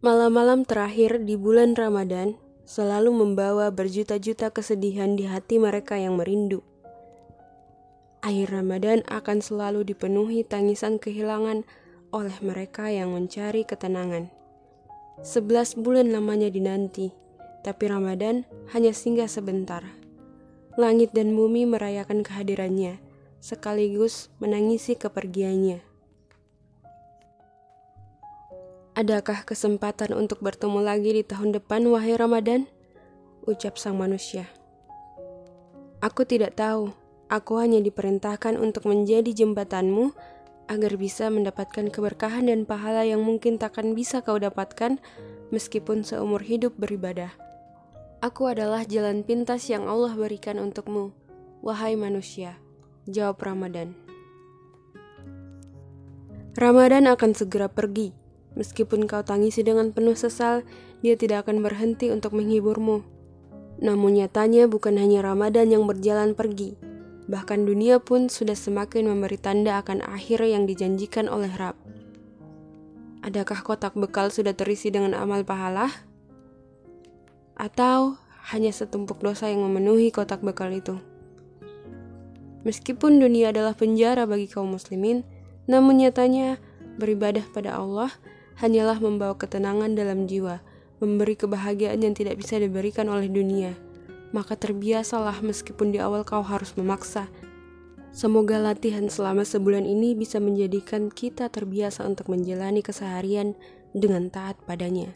Malam-malam terakhir di bulan Ramadan selalu membawa berjuta-juta kesedihan di hati mereka yang merindu. Akhir Ramadan akan selalu dipenuhi tangisan kehilangan oleh mereka yang mencari ketenangan. Sebelas bulan lamanya dinanti, tapi Ramadan hanya singgah sebentar. Langit dan bumi merayakan kehadirannya, sekaligus menangisi kepergiannya. Adakah kesempatan untuk bertemu lagi di tahun depan, wahai Ramadan? Ucap sang manusia. Aku tidak tahu. Aku hanya diperintahkan untuk menjadi jembatanmu agar bisa mendapatkan keberkahan dan pahala yang mungkin takkan bisa kau dapatkan meskipun seumur hidup beribadah. Aku adalah jalan pintas yang Allah berikan untukmu, wahai manusia. Jawab Ramadan. Ramadan akan segera pergi Meskipun kau tangisi dengan penuh sesal, dia tidak akan berhenti untuk menghiburmu. Namun nyatanya bukan hanya Ramadan yang berjalan pergi, bahkan dunia pun sudah semakin memberi tanda akan akhir yang dijanjikan oleh Rab. Adakah kotak bekal sudah terisi dengan amal pahala? Atau hanya setumpuk dosa yang memenuhi kotak bekal itu? Meskipun dunia adalah penjara bagi kaum muslimin, namun nyatanya beribadah pada Allah hanyalah membawa ketenangan dalam jiwa, memberi kebahagiaan yang tidak bisa diberikan oleh dunia. Maka terbiasalah meskipun di awal kau harus memaksa. Semoga latihan selama sebulan ini bisa menjadikan kita terbiasa untuk menjalani keseharian dengan taat padanya.